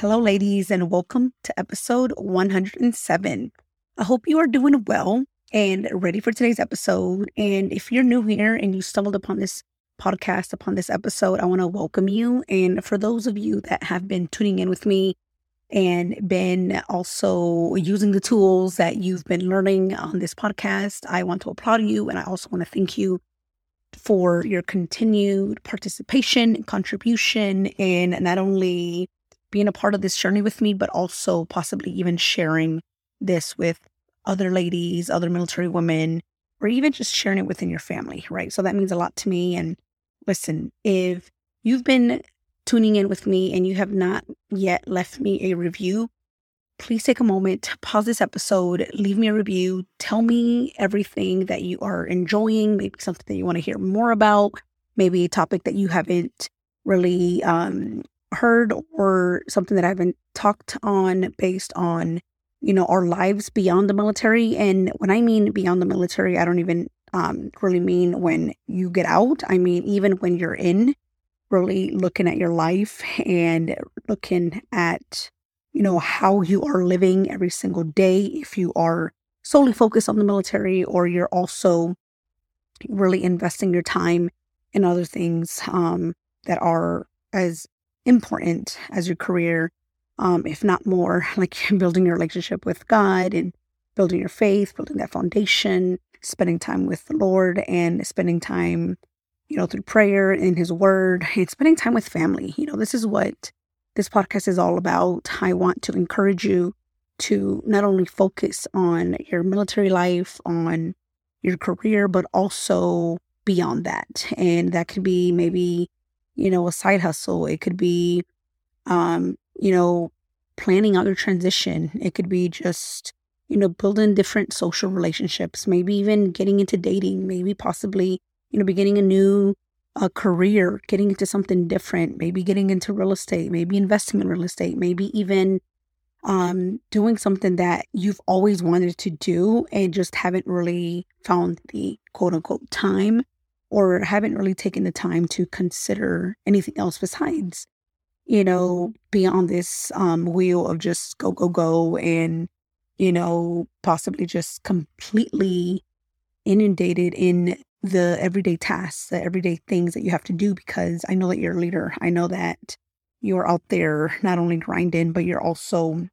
Hello, ladies, and welcome to episode 107. I hope you are doing well and ready for today's episode. And if you're new here and you stumbled upon this podcast, upon this episode, I want to welcome you. And for those of you that have been tuning in with me and been also using the tools that you've been learning on this podcast, I want to applaud you. And I also want to thank you for your continued participation and contribution in not only being a part of this journey with me, but also possibly even sharing this with other ladies, other military women, or even just sharing it within your family, right? So that means a lot to me. And listen, if you've been tuning in with me and you have not yet left me a review, please take a moment, pause this episode, leave me a review, tell me everything that you are enjoying, maybe something that you want to hear more about, maybe a topic that you haven't really um, heard or something that I've been talked on based on, you know, our lives beyond the military. And when I mean beyond the military, I don't even um, really mean when you get out. I mean, even when you're in, really looking at your life and looking at, you know, how you are living every single day. If you are solely focused on the military or you're also really investing your time in other things um, that are as important as your career, um, if not more, like building your relationship with God and building your faith, building that foundation, spending time with the Lord and spending time, you know, through prayer and His Word and spending time with family. You know, this is what this podcast is all about. I want to encourage you to not only focus on your military life, on your career, but also beyond that. And that could be maybe you know, a side hustle. It could be, um, you know, planning out your transition. It could be just, you know, building different social relationships, maybe even getting into dating, maybe possibly, you know, beginning a new uh, career, getting into something different, maybe getting into real estate, maybe investing in real estate, maybe even um, doing something that you've always wanted to do and just haven't really found the quote unquote time or haven't really taken the time to consider anything else besides, you know, be on this um, wheel of just go, go, go, and, you know, possibly just completely inundated in the everyday tasks, the everyday things that you have to do because I know that you're a leader. I know that you're out there not only grinding, but you're also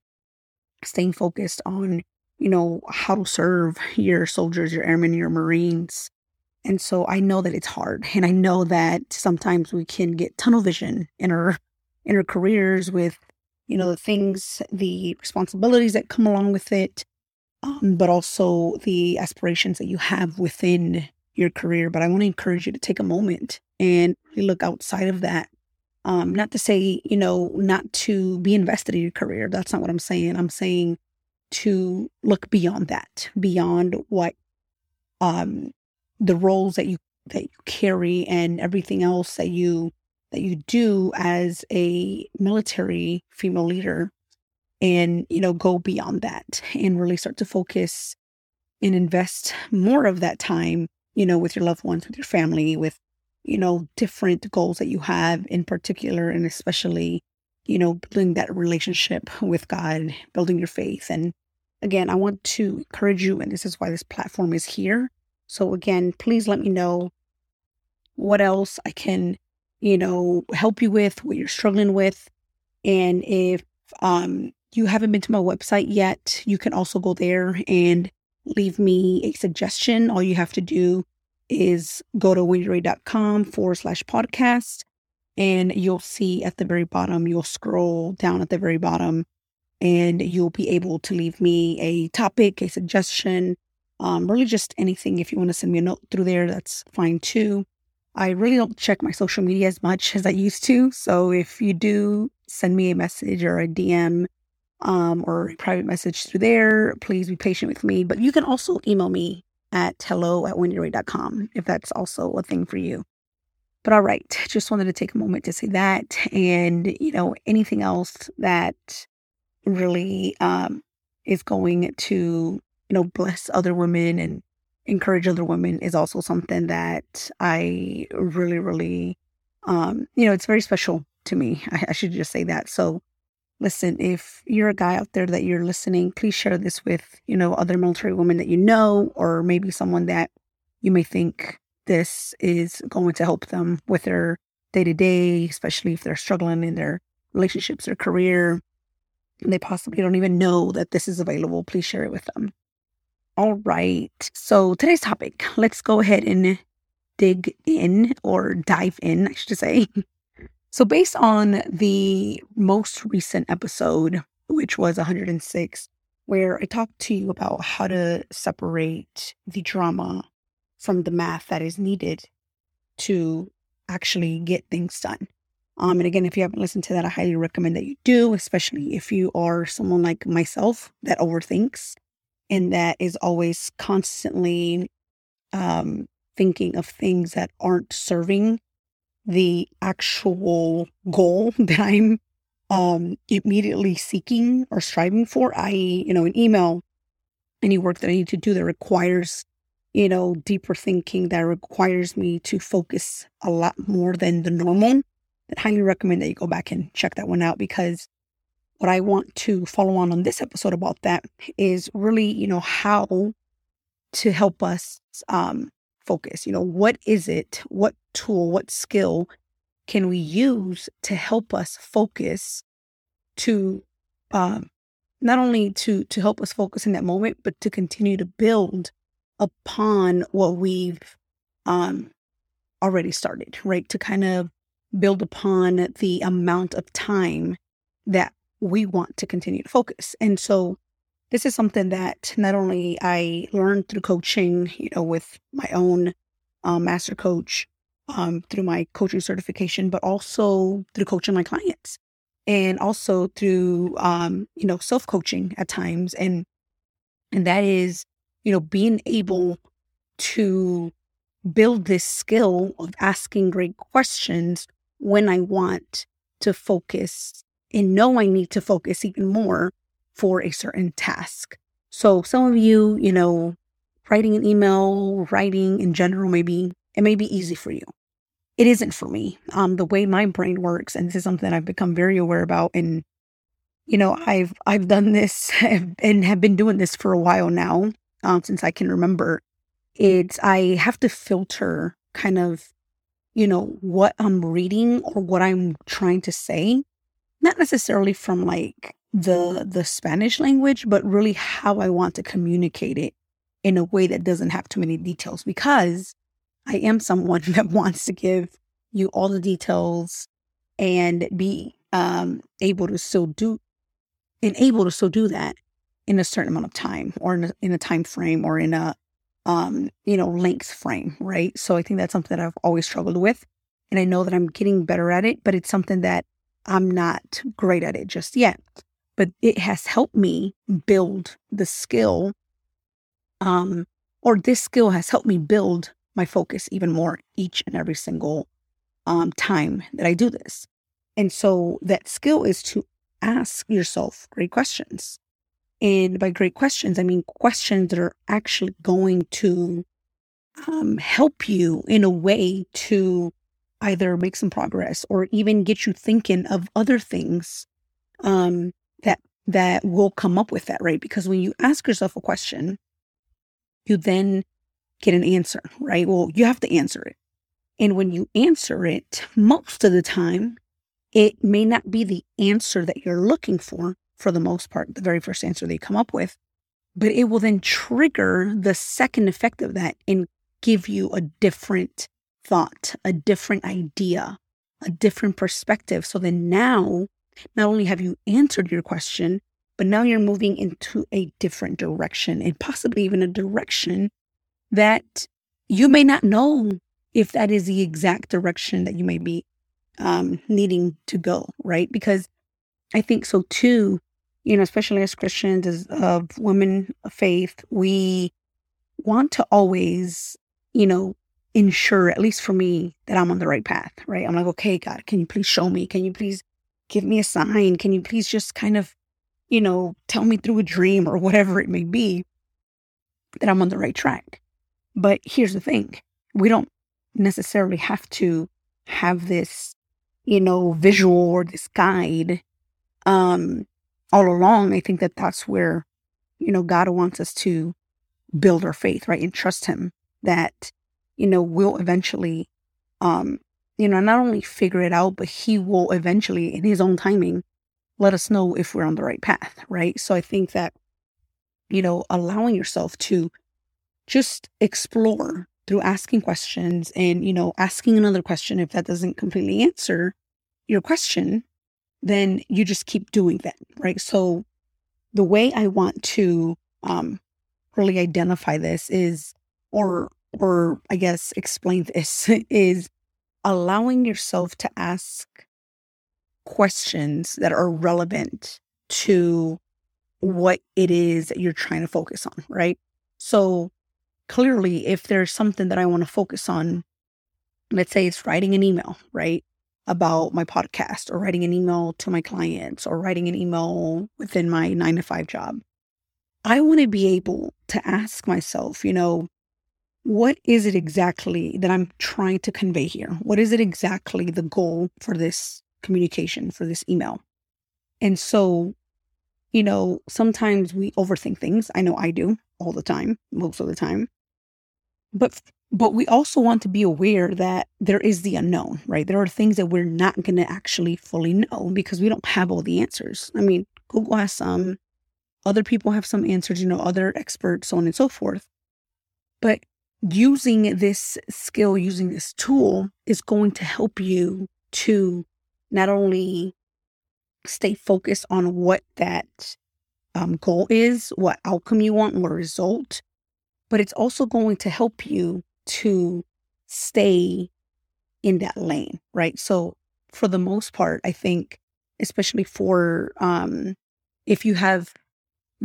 staying focused on, you know, how to serve your soldiers, your airmen, your Marines, and so I know that it's hard. And I know that sometimes we can get tunnel vision in our in our careers with, you know, the things, the responsibilities that come along with it, um, but also the aspirations that you have within your career. But I want to encourage you to take a moment and look outside of that. Um, not to say, you know, not to be invested in your career. That's not what I'm saying. I'm saying to look beyond that, beyond what um the roles that you that you carry and everything else that you that you do as a military female leader and you know go beyond that and really start to focus and invest more of that time you know with your loved ones with your family with you know different goals that you have in particular and especially you know building that relationship with god building your faith. And again i want to encourage you and this is why this platform is here so again, please let me know what else I can, you know, help you with, what you're struggling with. And if um you haven't been to my website yet, you can also go there and leave me a suggestion. All you have to do is go to wendyray.com forward slash podcast and you'll see at the very bottom, you'll scroll down at the very bottom and you'll be able to leave me a topic, a suggestion, um, really just anything. If you want to send me a note through there, that's fine too. I really don't check my social media as much as I used to. So if you do send me a message or a DM um, or a private message through there, please be patient with me. But you can also email me at hello at wendyray.com if that's also a thing for you. But all right, just wanted to take a moment to say that. And, you know, anything else that really um, is going to, you know, bless other women and encourage other women is also something that I really, really, um, you know, it's very special to me. I, I should just say that. So, listen, if you're a guy out there that you're listening, please share this with, you know, other military women that you know, or maybe someone that you may think this is going to help them with their day to day, especially if they're struggling in their relationships, or career, and they possibly don't even know that this is available. Please share it with them. All right. So today's topic, let's go ahead and dig in or dive in, I should say. So, based on the most recent episode, which was 106, where I talked to you about how to separate the drama from the math that is needed to actually get things done. Um, and again, if you haven't listened to that, I highly recommend that you do, especially if you are someone like myself that overthinks and that is always constantly um, thinking of things that aren't serving the actual goal that I'm um, immediately seeking or striving for. i.e., you know, an email, any work that I need to do that requires, you know, deeper thinking, that requires me to focus a lot more than the normal. I highly recommend that you go back and check that one out because what I want to follow on on this episode about that is really, you know, how to help us um, focus. You know, what is it? What tool, what skill can we use to help us focus to um, not only to to help us focus in that moment, but to continue to build upon what we've um, already started, right? To kind of build upon the amount of time that we want to continue to focus. And so this is something that not only I learned through coaching, you know, with my own um, master coach, um, through my coaching certification, but also through coaching my clients and also through, um, you know, self coaching at times. And, and that is, you know, being able to build this skill of asking great questions when I want to focus and know I need to focus even more for a certain task. So some of you, you know, writing an email, writing in general, maybe it may be easy for you. It isn't for me. Um, the way my brain works, and this is something I've become very aware about. And you know, I've I've done this and have been doing this for a while now, um, since I can remember. It's I have to filter kind of you know, what I'm reading or what I'm trying to say, not necessarily from like the the Spanish language, but really how I want to communicate it in a way that doesn't have too many details because I am someone that wants to give you all the details and be um, able to still do and able to still do that in a certain amount of time or in a, in a time frame or in a um, you know, length frame, right? So I think that's something that I've always struggled with. And I know that I'm getting better at it, but it's something that I'm not great at it just yet. But it has helped me build the skill, um, or this skill has helped me build my focus even more each and every single um, time that I do this. And so that skill is to ask yourself great questions. And by great questions, I mean questions that are actually going to um, help you in a way to either make some progress or even get you thinking of other things um, that that will come up with that, right? Because when you ask yourself a question, you then get an answer, right? Well, you have to answer it. And when you answer it, most of the time, it may not be the answer that you're looking for, for the most part, the very first answer they come up with. But it will then trigger the second effect of that and give you a different thought, a different idea, a different perspective. So then now, not only have you answered your question, but now you're moving into a different direction and possibly even a direction that you may not know if that is the exact direction that you may be um, needing to go, right? Because I think so too, you know, especially as Christians, as of women of faith, we want to always, you know, ensure, at least for me, that I'm on the right path, right? I'm like, okay, God, can you please show me? Can you please give me a sign? Can you please just kind of, you know, tell me through a dream or whatever it may be that I'm on the right track? But here's the thing we don't necessarily have to have this, you know, visual or this guide um, all along. I think that that's where, you know, God wants us to build our faith, right? And trust Him that, you know, we'll eventually, um, you know, not only figure it out, but He will eventually, in His own timing, let us know if we're on the right path, right? So I think that, you know, allowing yourself to just explore through asking questions and, you know, asking another question if that doesn't completely answer your question, then you just keep doing that, right? So the way I want to um, really identify this is, or, or I guess explain this is allowing yourself to ask questions that are relevant to what it is that you're trying to focus on, right? So clearly, if there's something that I want to focus on, let's say it's writing an email, right? About my podcast or writing an email to my clients or writing an email within my nine to five job. I want to be able to ask myself, you know, what is it exactly that I'm trying to convey here? What is it exactly the goal for this communication, for this email? And so, you know, sometimes we overthink things. I know I do all the time, most of the time. But but we also want to be aware that there is the unknown, right? There are things that we're not going to actually fully know because we don't have all the answers. I mean, Google has some, other people have some answers, you know, other experts, so on and so forth. But using this skill, using this tool is going to help you to not only stay focused on what that um, goal is, what outcome you want, what result, but it's also going to help you to stay in that lane, right? So for the most part, I think, especially for um, if you have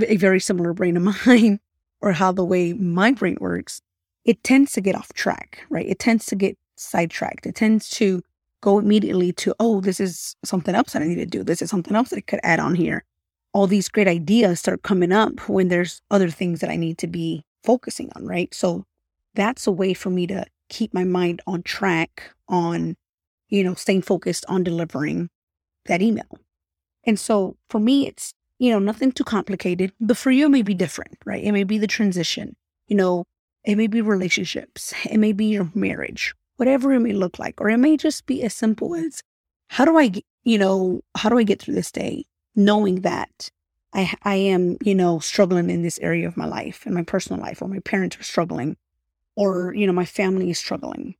a very similar brain of mine or how the way my brain works, it tends to get off track, right? It tends to get sidetracked. It tends to go immediately to, oh, this is something else that I need to do. This is something else that I could add on here. All these great ideas start coming up when there's other things that I need to be focusing on, right? So that's a way for me to keep my mind on track on, you know, staying focused on delivering that email. And so for me, it's, you know, nothing too complicated, but for you, it may be different, right? It may be the transition, you know, it may be relationships, it may be your marriage, whatever it may look like, or it may just be as simple as how do I, you know, how do I get through this day knowing that I, I am, you know, struggling in this area of my life and my personal life, or my parents are struggling, or, you know, my family is struggling,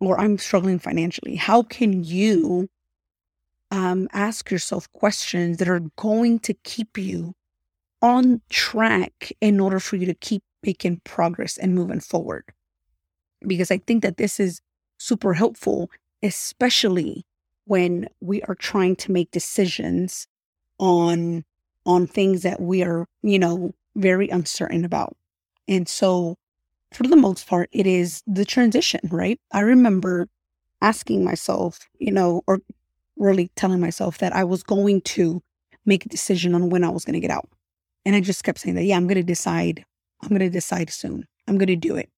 or I'm struggling financially. How can you um, ask yourself questions that are going to keep you on track in order for you to keep making progress and moving forward? Because I think that this is super helpful, especially when we are trying to make decisions on on things that we are, you know, very uncertain about. And so, for the most part, it is the transition, right? I remember asking myself, you know, or really telling myself that I was going to make a decision on when I was going to get out. And I just kept saying that, yeah, I'm going to decide. I'm going to decide soon. I'm going to do it.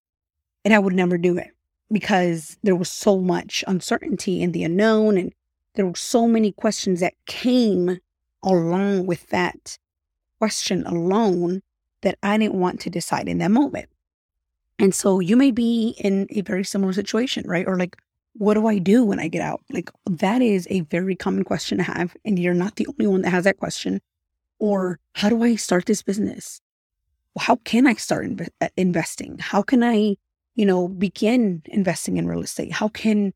And I would never do it because there was so much uncertainty in the unknown and there were so many questions that came along with that question alone that I didn't want to decide in that moment. And so you may be in a very similar situation, right? Or like, what do I do when I get out? Like, that is a very common question to have. And you're not the only one that has that question. Or how do I start this business? How can I start uh, investing? How can I, you know, begin investing in real estate? How can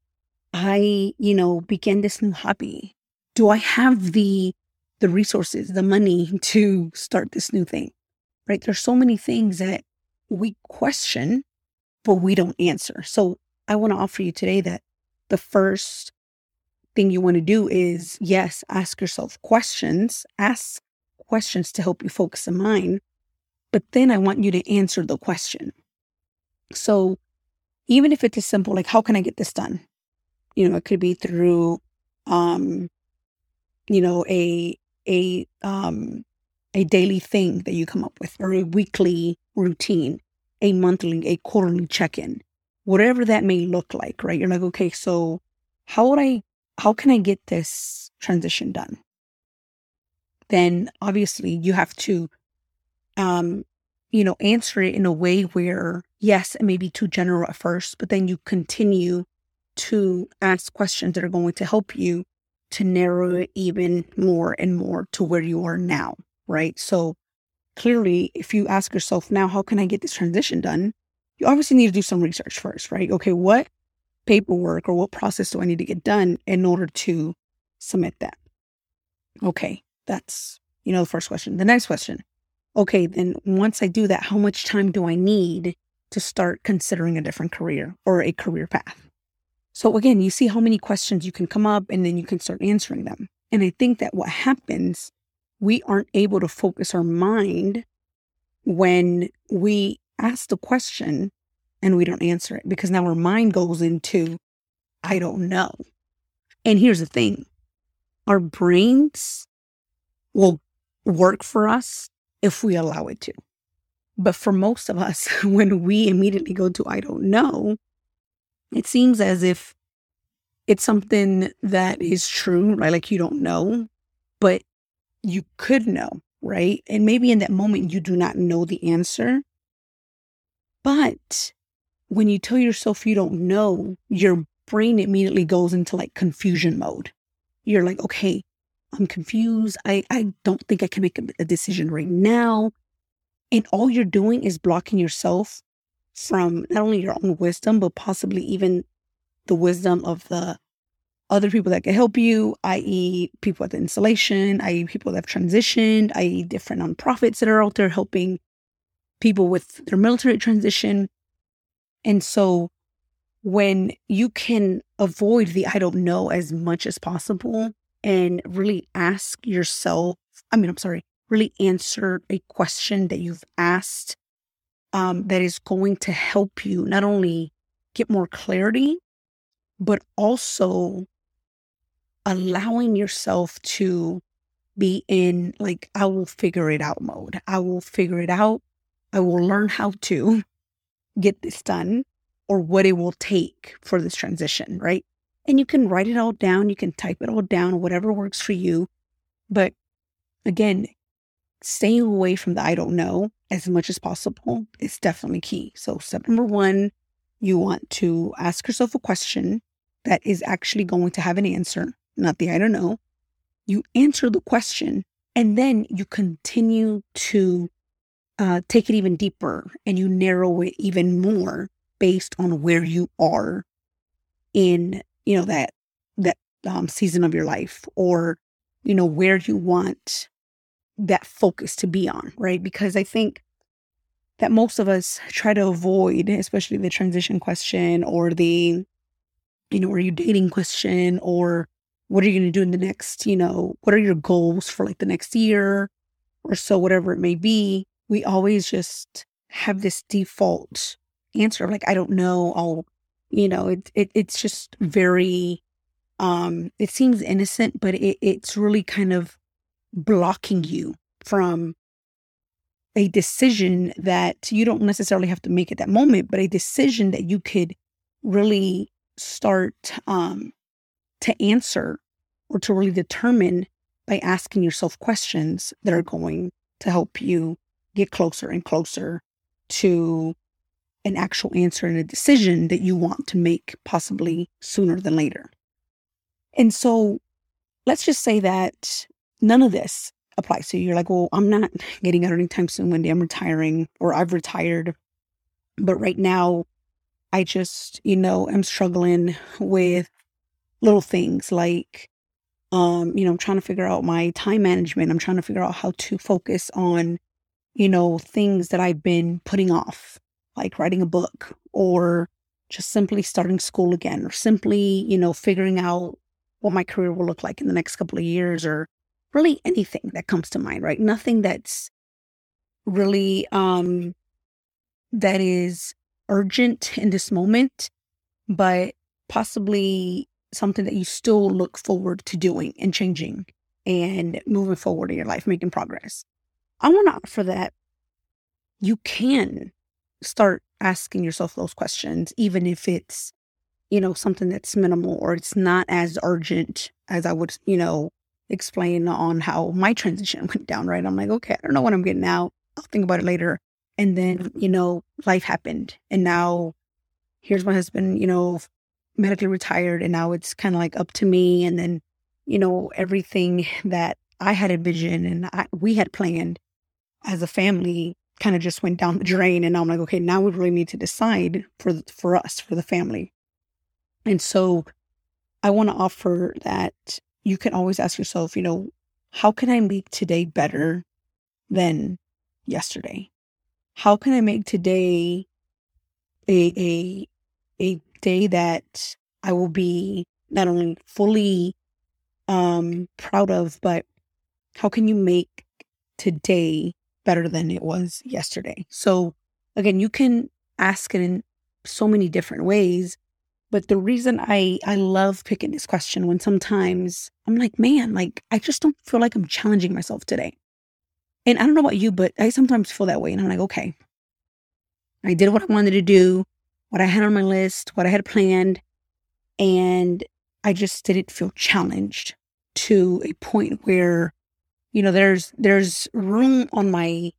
I, you know, begin this new hobby? Do I have the the resources, the money to start this new thing? Right? There's so many things that we question, but we don't answer. So I want to offer you today that the first thing you want to do is yes, ask yourself questions, ask questions to help you focus the mind. But then I want you to answer the question. So even if it's as simple, like, how can I get this done? You know, it could be through, um, you know, a, a, um, a daily thing that you come up with or a weekly routine, a monthly, a quarterly check in, whatever that may look like, right? You're like, okay, so how would I, how can I get this transition done? then obviously you have to, um, you know, answer it in a way where, yes, it may be too general at first, but then you continue to ask questions that are going to help you to narrow it even more and more to where you are now, right? So clearly, if you ask yourself now, how can I get this transition done? You obviously need to do some research first, right? Okay, what paperwork or what process do I need to get done in order to submit that? Okay, that's, you know, the first question. The next question. Okay, then once I do that, how much time do I need to start considering a different career or a career path? So again, you see how many questions you can come up and then you can start answering them. And I think that what happens, we aren't able to focus our mind when we ask the question and we don't answer it because now our mind goes into, I don't know. And here's the thing our brains will work for us if we allow it to. But for most of us, when we immediately go to, I don't know, it seems as if it's something that is true, right? Like you don't know, but you could know, right? And maybe in that moment, you do not know the answer. But when you tell yourself you don't know, your brain immediately goes into like confusion mode. You're like, okay, I'm confused. I, I don't think I can make a, a decision right now. And all you're doing is blocking yourself from not only your own wisdom, but possibly even the wisdom of the other people that can help you, i.e., people at the installation, i.e., people that have transitioned, i.e., different nonprofits that are out there helping people with their military transition. And so when you can avoid the I don't know as much as possible, and really ask yourself, I mean, I'm sorry, really answer a question that you've asked um, that is going to help you not only get more clarity, but also allowing yourself to be in like, I will figure it out mode. I will figure it out. I will learn how to get this done or what it will take for this transition, right? And you can write it all down, you can type it all down, whatever works for you. But again, stay away from the I don't know as much as possible is definitely key. So, step number one, you want to ask yourself a question that is actually going to have an answer, not the I don't know. You answer the question and then you continue to uh, take it even deeper and you narrow it even more based on where you are in you know, that, that um, season of your life or, you know, where you want that focus to be on, right? Because I think that most of us try to avoid, especially the transition question or the, you know, are you dating question or what are you going to do in the next, you know, what are your goals for like the next year or so, whatever it may be. We always just have this default answer of like, I don't know. I'll you know, it, it it's just very um it seems innocent, but it, it's really kind of blocking you from a decision that you don't necessarily have to make at that moment, but a decision that you could really start um, to answer or to really determine by asking yourself questions that are going to help you get closer and closer to an actual answer and a decision that you want to make possibly sooner than later. And so let's just say that none of this applies to you. You're like, well, I'm not getting out anytime soon, Wendy. I'm retiring or I've retired. But right now, I just, you know, I'm struggling with little things like, um, you know, I'm trying to figure out my time management. I'm trying to figure out how to focus on, you know, things that I've been putting off, like writing a book or just simply starting school again or simply, you know, figuring out what my career will look like in the next couple of years or really anything that comes to mind, right? Nothing that's really um that is urgent in this moment, but possibly something that you still look forward to doing and changing and moving forward in your life, making progress. I want to offer that you can start asking yourself those questions, even if it's, you know, something that's minimal or it's not as urgent as I would, you know, explain on how my transition went down, right? I'm like, okay, I don't know when I'm getting out. I'll think about it later. And then, mm-hmm. you know, life happened. And now here's my husband, you know, medically retired. And now it's kind of like up to me. And then, you know, everything that I had envisioned and I, we had planned as a family kind of just went down the drain. And I'm like, okay, now we really need to decide for, for us, for the family. And so I want to offer that you can always ask yourself, you know, how can I make today better than yesterday? how can I make today a a a day that I will be not only fully um proud of, but how can you make today better than it was yesterday? So again, you can ask it in so many different ways. But the reason I I love picking this question when sometimes I'm like, man, like I just don't feel like I'm challenging myself today. And I don't know about you, but I sometimes feel that way. And I'm like, okay, I did what I wanted to do, what I had on my list, what I had planned. And I just didn't feel challenged to a point where, you know, there's there's room on my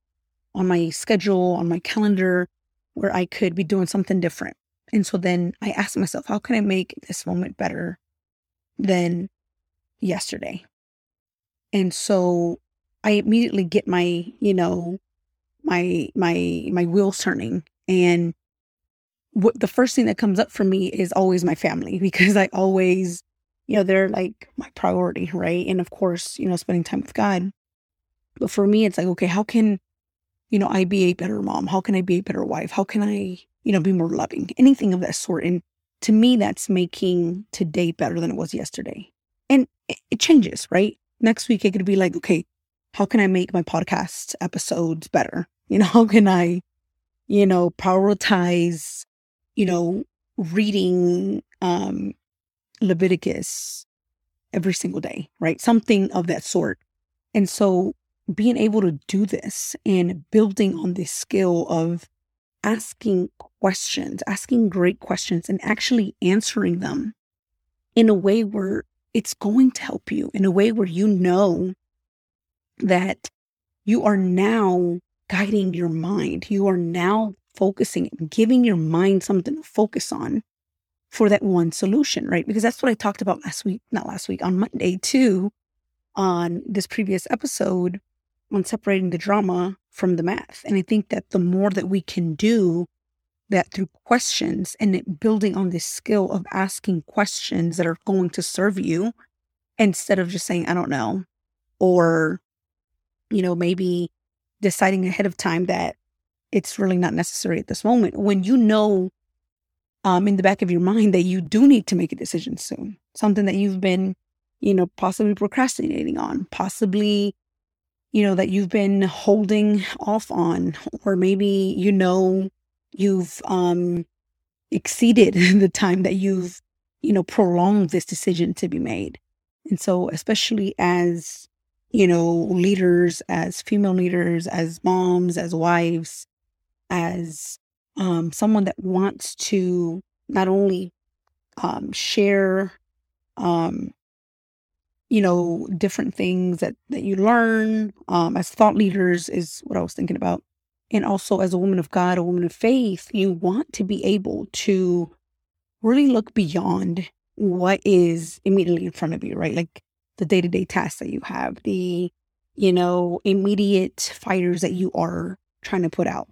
on my schedule, on my calendar where I could be doing something different. And so then I asked myself, how can I make this moment better than yesterday? And so I immediately get my, you know, my my my wheels turning and what the first thing that comes up for me is always my family because I always, you know, they're like my priority, right? And of course, you know, spending time with God. But for me, it's like, okay, how can, you know, I be a better mom? How can I be a better wife? How can I, you know, be more loving? Anything of that sort. And to me, that's making today better than it was yesterday. And it, it changes, right? Next week, it could be like, okay, how can I make my podcast episodes better? You know, how can I, you know, prioritize, you know, reading um Leviticus every single day, right? Something of that sort. And so being able to do this and building on this skill of asking questions, asking great questions and actually answering them in a way where it's going to help you, in a way where you know that you are now guiding your mind. You are now focusing giving your mind something to focus on for that one solution, right? Because that's what I talked about last week, not last week, on Monday too, on this previous episode on separating the drama from the math. And I think that the more that we can do that through questions and building on this skill of asking questions that are going to serve you instead of just saying, I don't know, or, you know, maybe deciding ahead of time that it's really not necessary at this moment. When you know um, in the back of your mind that you do need to make a decision soon, something that you've been, you know, possibly procrastinating on, possibly, you know, that you've been holding off on, or maybe, you know, you've um, exceeded the time that you've, you know, prolonged this decision to be made. And so, especially as you know, leaders, as female leaders, as moms, as wives, as um, someone that wants to not only um, share, um, you know, different things that, that you learn um, as thought leaders, is what I was thinking about. And also, as a woman of God, a woman of faith, you want to be able to really look beyond what is immediately in front of you, right? Like the day to day tasks that you have, the you know, immediate fires that you are trying to put out.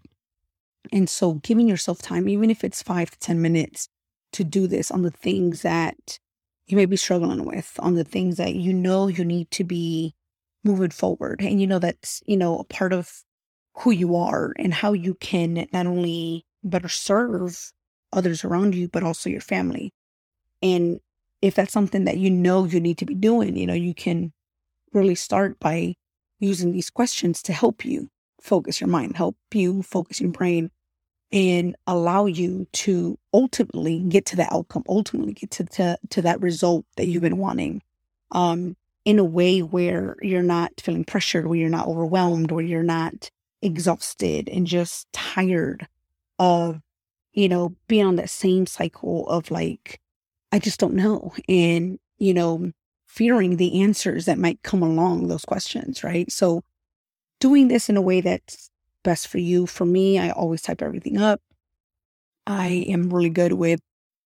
And so giving yourself time, even if it's five to 10 minutes to do this on the things that you may be struggling with, on the things that you know you need to be moving forward. And you know that's, you know, a part of who you are and how you can not only better serve others around you, but also your family. And if that's something that you know you need to be doing, you know, you can really start by using these questions to help you focus your mind, help you focus your brain, and allow you to ultimately get to that outcome, ultimately get to, to, to that result that you've been wanting. Um, in a way where you're not feeling pressured, where you're not overwhelmed, where you're not exhausted and just tired of, you know, being on that same cycle of like, I just don't know. And, you know, fearing the answers that might come along those questions, right? So doing this in a way that's best for you. For me, I always type everything up. I am really good with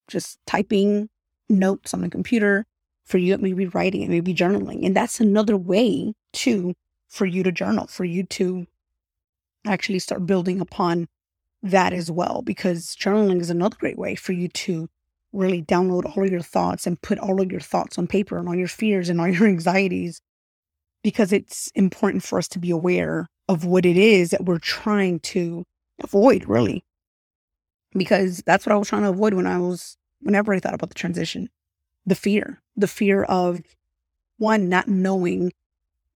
just typing notes on the computer. For you, it may be writing, it may be journaling. And that's another way too for you to journal, for you to actually start building upon that as well, because journaling is another great way for you to really download all of your thoughts and put all of your thoughts on paper and all your fears and all your anxieties, because it's important for us to be aware of what it is that we're trying to avoid, really. Because that's what I was trying to avoid when I was, whenever I thought about the transition the fear, the fear of one, not knowing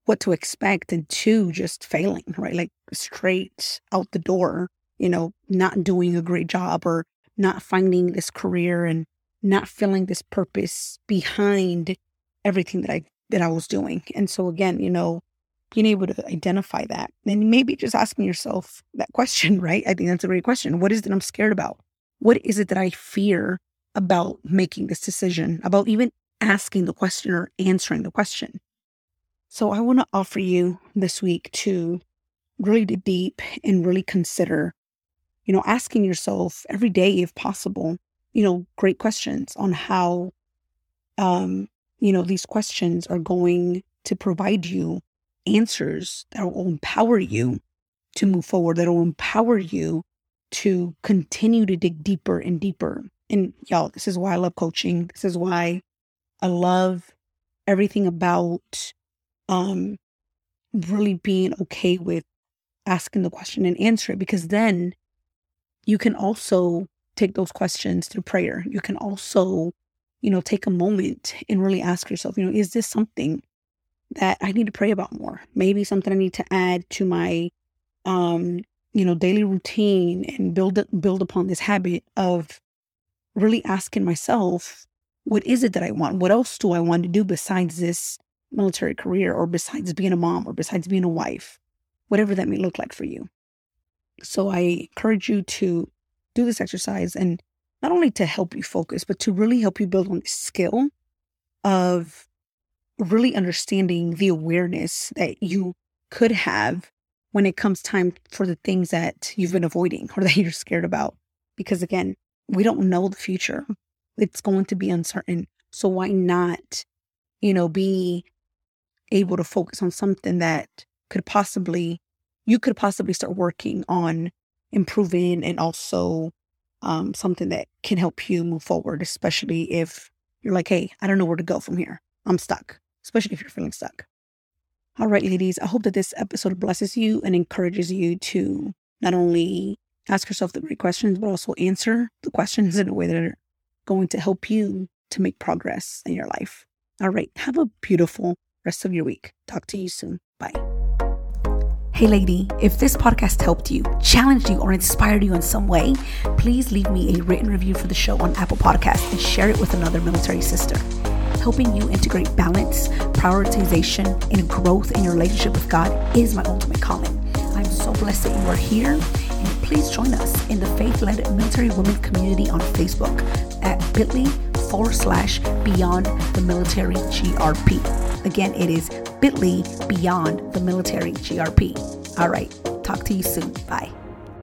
what to expect, and two, just failing, right? Like straight out the door, you know, not doing a great job or not finding this career and not feeling this purpose behind everything that I that I was doing. And so again, you know, being able to identify that and maybe just asking yourself that question, right? I think that's a great question. What is it I'm scared about? What is it that I fear about making this decision, about even asking the question or answering the question? So I want to offer you this week to really dig deep and really consider, you know, asking yourself every day, if possible, you know, great questions on how, um, you know, these questions are going to provide you answers that will empower you to move forward, that will empower you to continue to dig deeper and deeper. And y'all, this is why I love coaching. This is why I love everything about um really being okay with asking the question and answer it because then you can also take those questions through prayer. You can also, you know, take a moment and really ask yourself, you know, is this something that I need to pray about more. Maybe something I need to add to my um, you know, daily routine and build build upon this habit of really asking myself, what is it that I want? What else do I want to do besides this military career or besides being a mom or besides being a wife? Whatever that may look like for you. So I encourage you to do this exercise and not only to help you focus, but to really help you build on the skill of really understanding the awareness that you could have when it comes time for the things that you've been avoiding or that you're scared about. Because again, we don't know the future. It's going to be uncertain. So why not, you know, be able to focus on something that could possibly, you could possibly start working on improving and also um, something that can help you move forward, especially if you're like, hey, I don't know where to go from here. I'm stuck especially if you're feeling stuck. All right, ladies, I hope that this episode blesses you and encourages you to not only ask yourself the great questions, but also answer the questions in a way that are going to help you to make progress in your life. All right, have a beautiful rest of your week. Talk to you soon. Bye. Hey, lady, if this podcast helped you, challenged you, or inspired you in some way, please leave me a written review for the show on Apple Podcasts and share it with another military sister helping you integrate balance, prioritization, and growth in your relationship with God is my ultimate calling. I'm so blessed that you are here. And please join us in the faith led military women community on Facebook at bit.ly forward slash beyond the military GRP. Again, it is bit.ly beyond the military GRP. All right, talk to you soon. Bye.